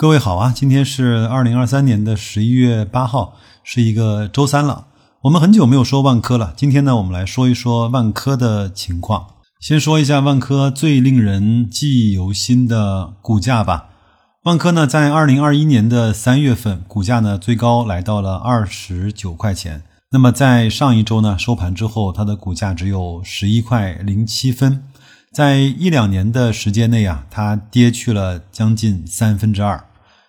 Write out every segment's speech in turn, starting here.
各位好啊，今天是二零二三年的十一月八号，是一个周三了。我们很久没有说万科了，今天呢，我们来说一说万科的情况。先说一下万科最令人记忆犹新的股价吧。万科呢，在二零二一年的三月份，股价呢最高来到了二十九块钱。那么在上一周呢收盘之后，它的股价只有十一块零七分。在一两年的时间内啊，它跌去了将近三分之二。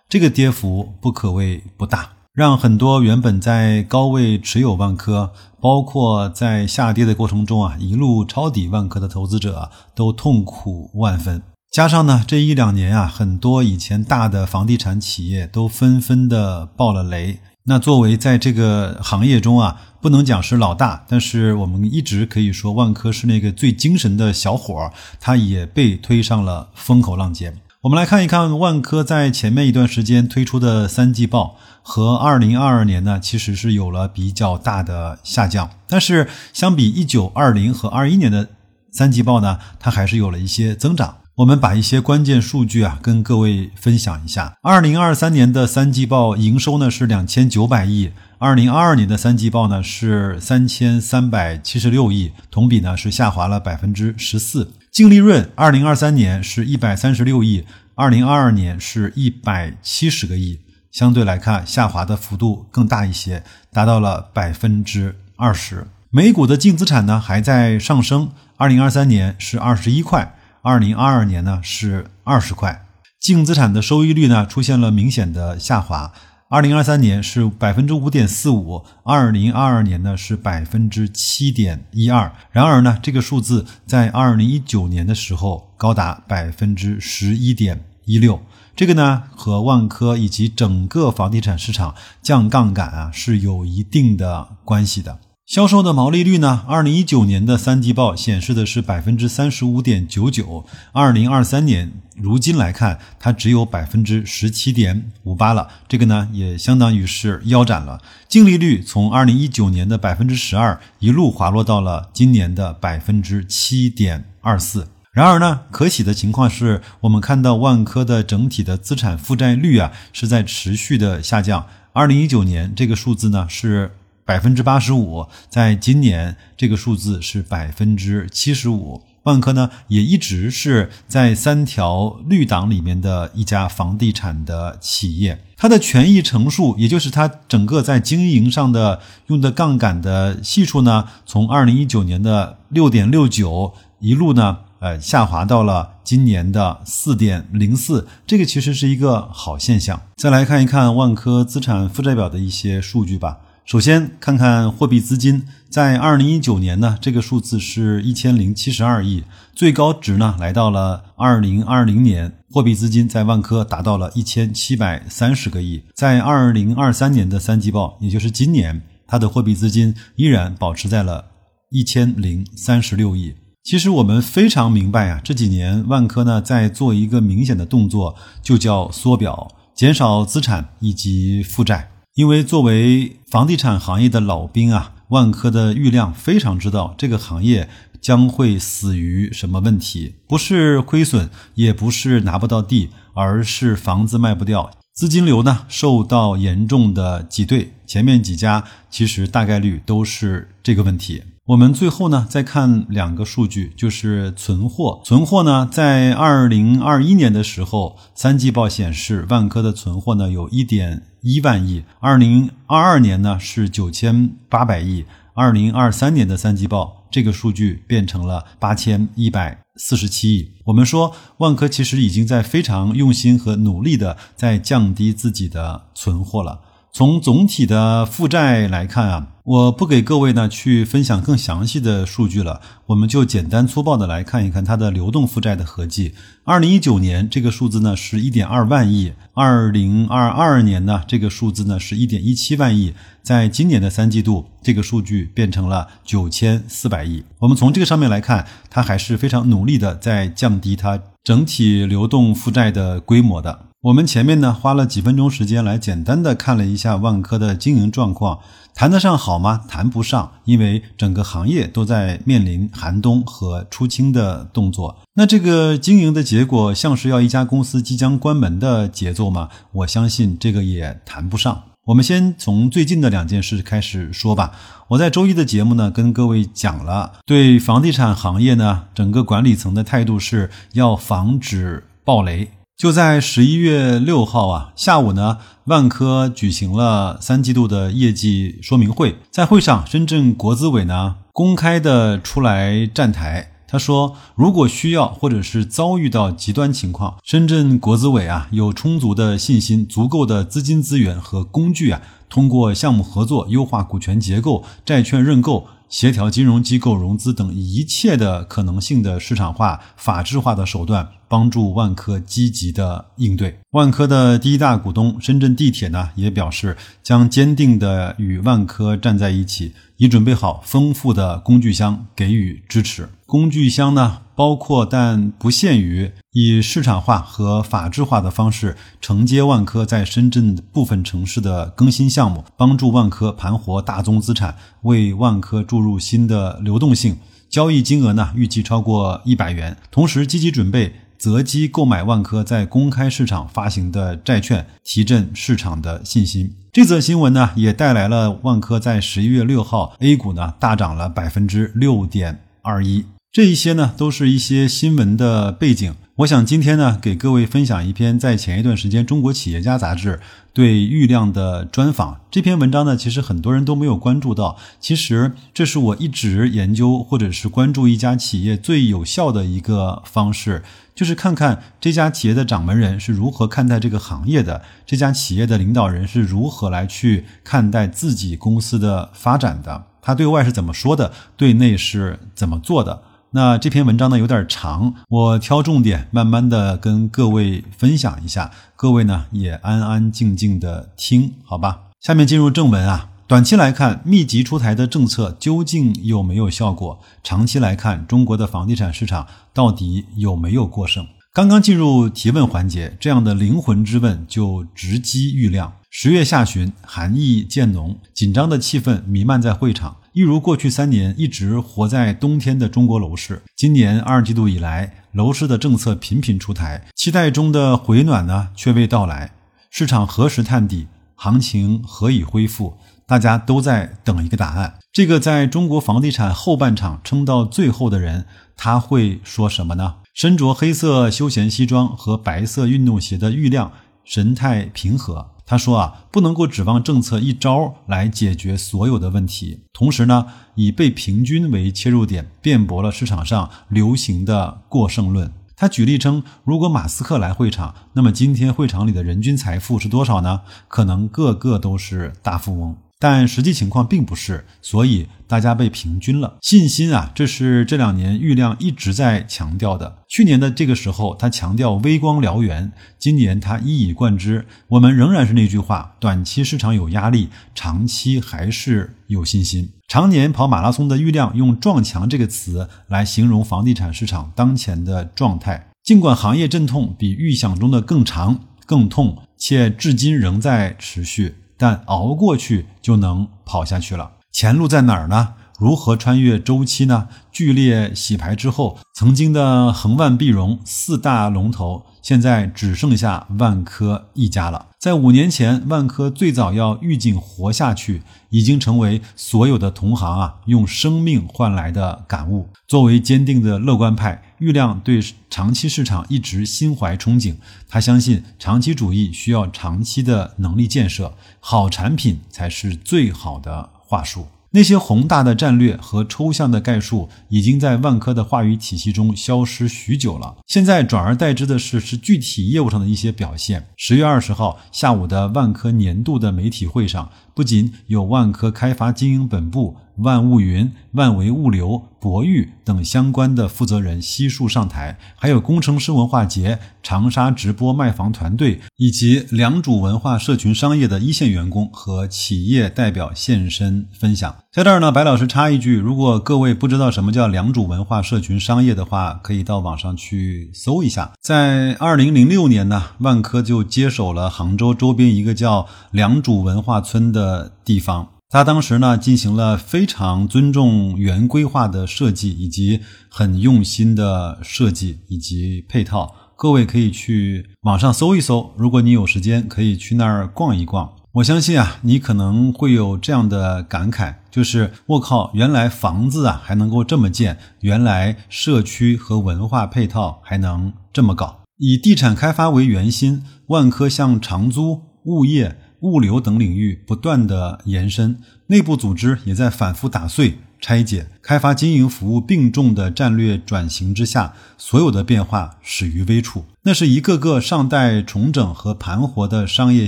这个跌幅不可谓不大，让很多原本在高位持有万科，包括在下跌的过程中啊一路抄底万科的投资者都痛苦万分。加上呢这一两年啊，很多以前大的房地产企业都纷纷的爆了雷。那作为在这个行业中啊，不能讲是老大，但是我们一直可以说万科是那个最精神的小伙儿，他也被推上了风口浪尖。我们来看一看万科在前面一段时间推出的三季报和二零二二年呢，其实是有了比较大的下降。但是相比一九二零和二一年的三季报呢，它还是有了一些增长。我们把一些关键数据啊跟各位分享一下。二零二三年的三季报营收呢是两千九百亿，二零二二年的三季报呢是三千三百七十六亿，同比呢是下滑了百分之十四。净利润，二零二三年是一百三十六亿，二零二二年是一百七十个亿，相对来看下滑的幅度更大一些，达到了百分之二十。每股的净资产呢还在上升，二零二三年是二十一块，二零二二年呢是二十块。净资产的收益率呢出现了明显的下滑。二零二三年是百分之五点四五，二零二二年呢是百分之七点一二。然而呢，这个数字在二零一九年的时候高达百分之十一点一六。这个呢和万科以及整个房地产市场降杠杆啊是有一定的关系的。销售的毛利率呢？二零一九年的三季报显示的是百分之三十五点九九，二零二三年如今来看，它只有百分之十七点五八了。这个呢，也相当于是腰斩了。净利率从二零一九年的百分之十二一路滑落到了今年的百分之七点二四。然而呢，可喜的情况是我们看到万科的整体的资产负债率啊是在持续的下降。二零一九年这个数字呢是。百分之八十五，在今年这个数字是百分之七十五。万科呢也一直是在三条绿档里面的一家房地产的企业，它的权益乘数，也就是它整个在经营上的用的杠杆的系数呢，从二零一九年的六点六九一路呢，呃下滑到了今年的四点零四，这个其实是一个好现象。再来看一看万科资产负债表的一些数据吧。首先看看货币资金，在二零一九年呢，这个数字是一千零七十二亿，最高值呢来到了二零二零年，货币资金在万科达到了一千七百三十个亿。在二零二三年的三季报，也就是今年，它的货币资金依然保持在了一千零三十六亿。其实我们非常明白啊，这几年万科呢在做一个明显的动作，就叫缩表，减少资产以及负债。因为作为房地产行业的老兵啊，万科的郁亮非常知道这个行业将会死于什么问题，不是亏损，也不是拿不到地，而是房子卖不掉，资金流呢受到严重的挤兑。前面几家其实大概率都是这个问题。我们最后呢再看两个数据，就是存货。存货呢在二零二一年的时候，三季报显示万科的存货呢有一点一万亿，二零二二年呢是九千八百亿，二零二三年的三季报这个数据变成了八千一百四十七亿。我们说万科其实已经在非常用心和努力的在降低自己的存货了。从总体的负债来看啊，我不给各位呢去分享更详细的数据了，我们就简单粗暴的来看一看它的流动负债的合计。二零一九年这个数字呢是一点二万亿，二零二二年呢这个数字呢是一点一七万亿，在今年的三季度这个数据变成了九千四百亿。我们从这个上面来看，它还是非常努力的在降低它整体流动负债的规模的。我们前面呢花了几分钟时间来简单的看了一下万科的经营状况，谈得上好吗？谈不上，因为整个行业都在面临寒冬和出清的动作。那这个经营的结果像是要一家公司即将关门的节奏吗？我相信这个也谈不上。我们先从最近的两件事开始说吧。我在周一的节目呢，跟各位讲了，对房地产行业呢，整个管理层的态度是要防止暴雷。就在十一月六号啊下午呢，万科举行了三季度的业绩说明会。在会上，深圳国资委呢公开的出来站台，他说，如果需要或者是遭遇到极端情况，深圳国资委啊有充足的信心、足够的资金资源和工具啊，通过项目合作、优化股权结构、债券认购。协调金融机构融资等一切的可能性的市场化、法治化的手段，帮助万科积极的应对。万科的第一大股东深圳地铁呢，也表示将坚定的与万科站在一起，已准备好丰富的工具箱给予支持。工具箱呢？包括但不限于以市场化和法治化的方式承接万科在深圳部分城市的更新项目，帮助万科盘活大宗资产，为万科注入新的流动性。交易金额呢，预计超过一百元。同时，积极准备择机购买万科在公开市场发行的债券，提振市场的信心。这则新闻呢，也带来了万科在十一月六号 A 股呢大涨了百分之六点二一。这一些呢，都是一些新闻的背景。我想今天呢，给各位分享一篇在前一段时间《中国企业家》杂志对郁亮的专访。这篇文章呢，其实很多人都没有关注到。其实这是我一直研究或者是关注一家企业最有效的一个方式，就是看看这家企业的掌门人是如何看待这个行业的，这家企业的领导人是如何来去看待自己公司的发展的，他对外是怎么说的，对内是怎么做的。那这篇文章呢有点长，我挑重点，慢慢的跟各位分享一下，各位呢也安安静静的听，好吧？下面进入正文啊。短期来看，密集出台的政策究竟有没有效果？长期来看，中国的房地产市场到底有没有过剩？刚刚进入提问环节，这样的灵魂之问就直击郁亮。十月下旬，寒意渐浓，紧张的气氛弥漫在会场。一如过去三年一直活在冬天的中国楼市，今年二季度以来，楼市的政策频频出台，期待中的回暖呢却未到来。市场何时探底？行情何以恢复？大家都在等一个答案。这个在中国房地产后半场撑到最后的人，他会说什么呢？身着黑色休闲西装和白色运动鞋的郁亮，神态平和。他说啊，不能够指望政策一招来解决所有的问题。同时呢，以被平均为切入点，辩驳了市场上流行的过剩论。他举例称，如果马斯克来会场，那么今天会场里的人均财富是多少呢？可能个个都是大富翁。但实际情况并不是，所以大家被平均了。信心啊，这是这两年郁亮一直在强调的。去年的这个时候，他强调微光燎原，今年他一以贯之。我们仍然是那句话：短期市场有压力，长期还是有信心。常年跑马拉松的郁亮用“撞墙”这个词来形容房地产市场当前的状态。尽管行业阵痛比预想中的更长、更痛，且至今仍在持续。但熬过去就能跑下去了。前路在哪儿呢？如何穿越周期呢？剧烈洗牌之后，曾经的恒万碧融四大龙头，现在只剩下万科一家了。在五年前，万科最早要预警活下去，已经成为所有的同行啊用生命换来的感悟。作为坚定的乐观派，郁亮对长期市场一直心怀憧憬。他相信长期主义需要长期的能力建设，好产品才是最好的话术。那些宏大的战略和抽象的概述已经在万科的话语体系中消失许久了。现在转而代之的是是具体业务上的一些表现。十月二十号下午的万科年度的媒体会上，不仅有万科开发经营本部、万物云、万维物流、博裕等相关的负责人悉数上台，还有工程师文化节、长沙直播卖房团队以及良渚文化社群商业的一线员工和企业代表现身分享。在这儿呢，白老师插一句：如果各位不知道什么叫良渚文化社群商业的话，可以到网上去搜一下。在二零零六年呢，万科就接手了杭州周边一个叫良渚文化村的地方。他当时呢，进行了非常尊重原规划的设计，以及很用心的设计以及配套。各位可以去网上搜一搜，如果你有时间，可以去那儿逛一逛。我相信啊，你可能会有这样的感慨，就是我靠，原来房子啊还能够这么建，原来社区和文化配套还能这么搞。以地产开发为圆心，万科向长租、物业、物流等领域不断的延伸，内部组织也在反复打碎。拆解、开发、经营服务并重的战略转型之下，所有的变化始于微处。那是一个个尚待重整和盘活的商业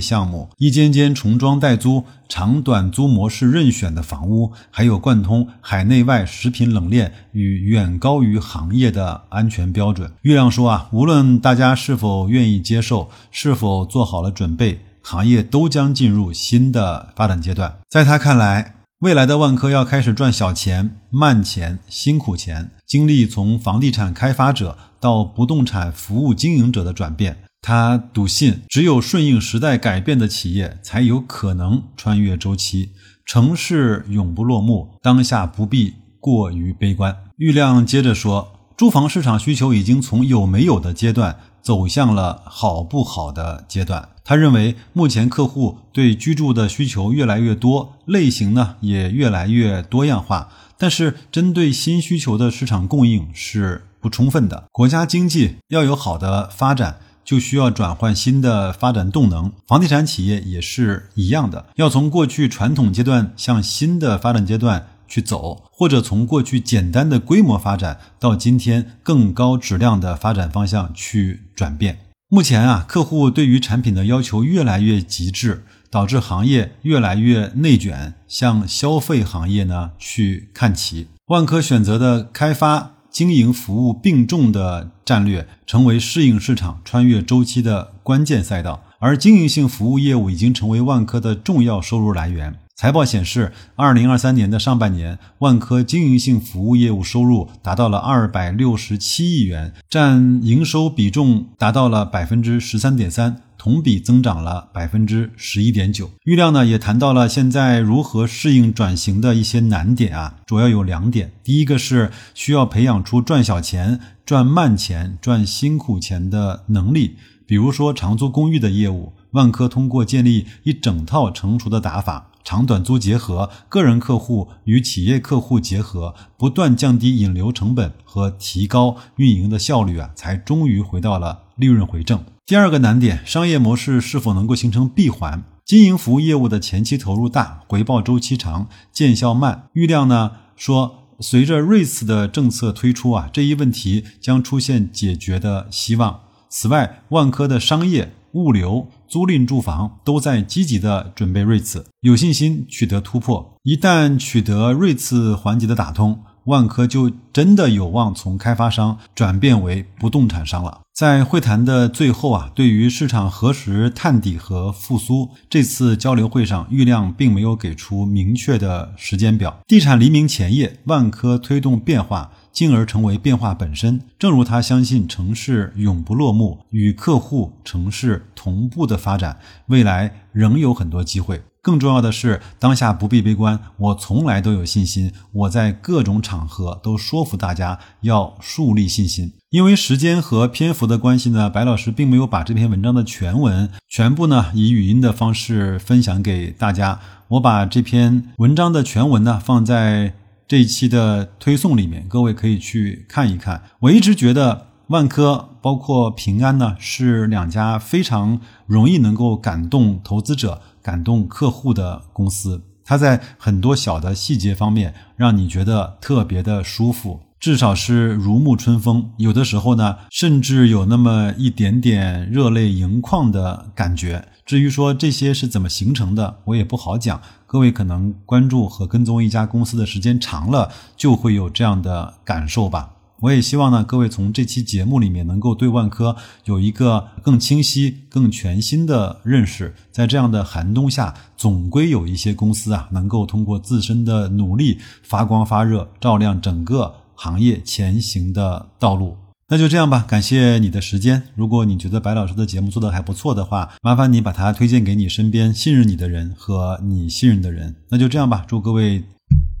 项目，一间间重装待租、长短租模式任选的房屋，还有贯通海内外食品冷链与远高于行业的安全标准。月亮说啊，无论大家是否愿意接受，是否做好了准备，行业都将进入新的发展阶段。在他看来。未来的万科要开始赚小钱、慢钱、辛苦钱，经历从房地产开发者到不动产服务经营者的转变。他笃信，只有顺应时代改变的企业，才有可能穿越周期。城市永不落幕，当下不必过于悲观。郁亮接着说，住房市场需求已经从有没有的阶段。走向了好不好的阶段。他认为，目前客户对居住的需求越来越多，类型呢也越来越多样化。但是，针对新需求的市场供应是不充分的。国家经济要有好的发展，就需要转换新的发展动能。房地产企业也是一样的，要从过去传统阶段向新的发展阶段。去走，或者从过去简单的规模发展到今天更高质量的发展方向去转变。目前啊，客户对于产品的要求越来越极致，导致行业越来越内卷，向消费行业呢去看齐。万科选择的开发、经营、服务并重的战略，成为适应市场、穿越周期的关键赛道，而经营性服务业务已经成为万科的重要收入来源。财报显示，二零二三年的上半年，万科经营性服务业务收入达到了二百六十七亿元，占营收比重达到了百分之十三点三，同比增长了百分之十一点九。郁亮呢也谈到了现在如何适应转型的一些难点啊，主要有两点。第一个是需要培养出赚小钱、赚慢钱、赚辛苦钱的能力，比如说长租公寓的业务，万科通过建立一整套成熟的打法。长短租结合，个人客户与企业客户结合，不断降低引流成本和提高运营的效率啊，才终于回到了利润回正。第二个难点，商业模式是否能够形成闭环？经营服务业务的前期投入大，回报周期长，见效慢。郁亮呢说，随着 REITs 的政策推出啊，这一问题将出现解决的希望。此外，万科的商业。物流、租赁住房都在积极的准备锐次，有信心取得突破。一旦取得锐次环节的打通，万科就真的有望从开发商转变为不动产商了。在会谈的最后啊，对于市场何时探底和复苏，这次交流会上，郁亮并没有给出明确的时间表。地产黎明前夜，万科推动变化。进而成为变化本身。正如他相信城市永不落幕，与客户、城市同步的发展，未来仍有很多机会。更重要的是，当下不必悲观，我从来都有信心。我在各种场合都说服大家要树立信心。因为时间和篇幅的关系呢，白老师并没有把这篇文章的全文全部呢以语音的方式分享给大家。我把这篇文章的全文呢放在。这一期的推送里面，各位可以去看一看。我一直觉得万科包括平安呢，是两家非常容易能够感动投资者、感动客户的公司。它在很多小的细节方面，让你觉得特别的舒服。至少是如沐春风，有的时候呢，甚至有那么一点点热泪盈眶的感觉。至于说这些是怎么形成的，我也不好讲。各位可能关注和跟踪一家公司的时间长了，就会有这样的感受吧。我也希望呢，各位从这期节目里面能够对万科有一个更清晰、更全新的认识。在这样的寒冬下，总归有一些公司啊，能够通过自身的努力发光发热，照亮整个。行业前行的道路，那就这样吧。感谢你的时间。如果你觉得白老师的节目做得还不错的话，麻烦你把它推荐给你身边信任你的人和你信任的人。那就这样吧。祝各位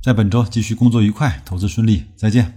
在本周继续工作愉快，投资顺利。再见。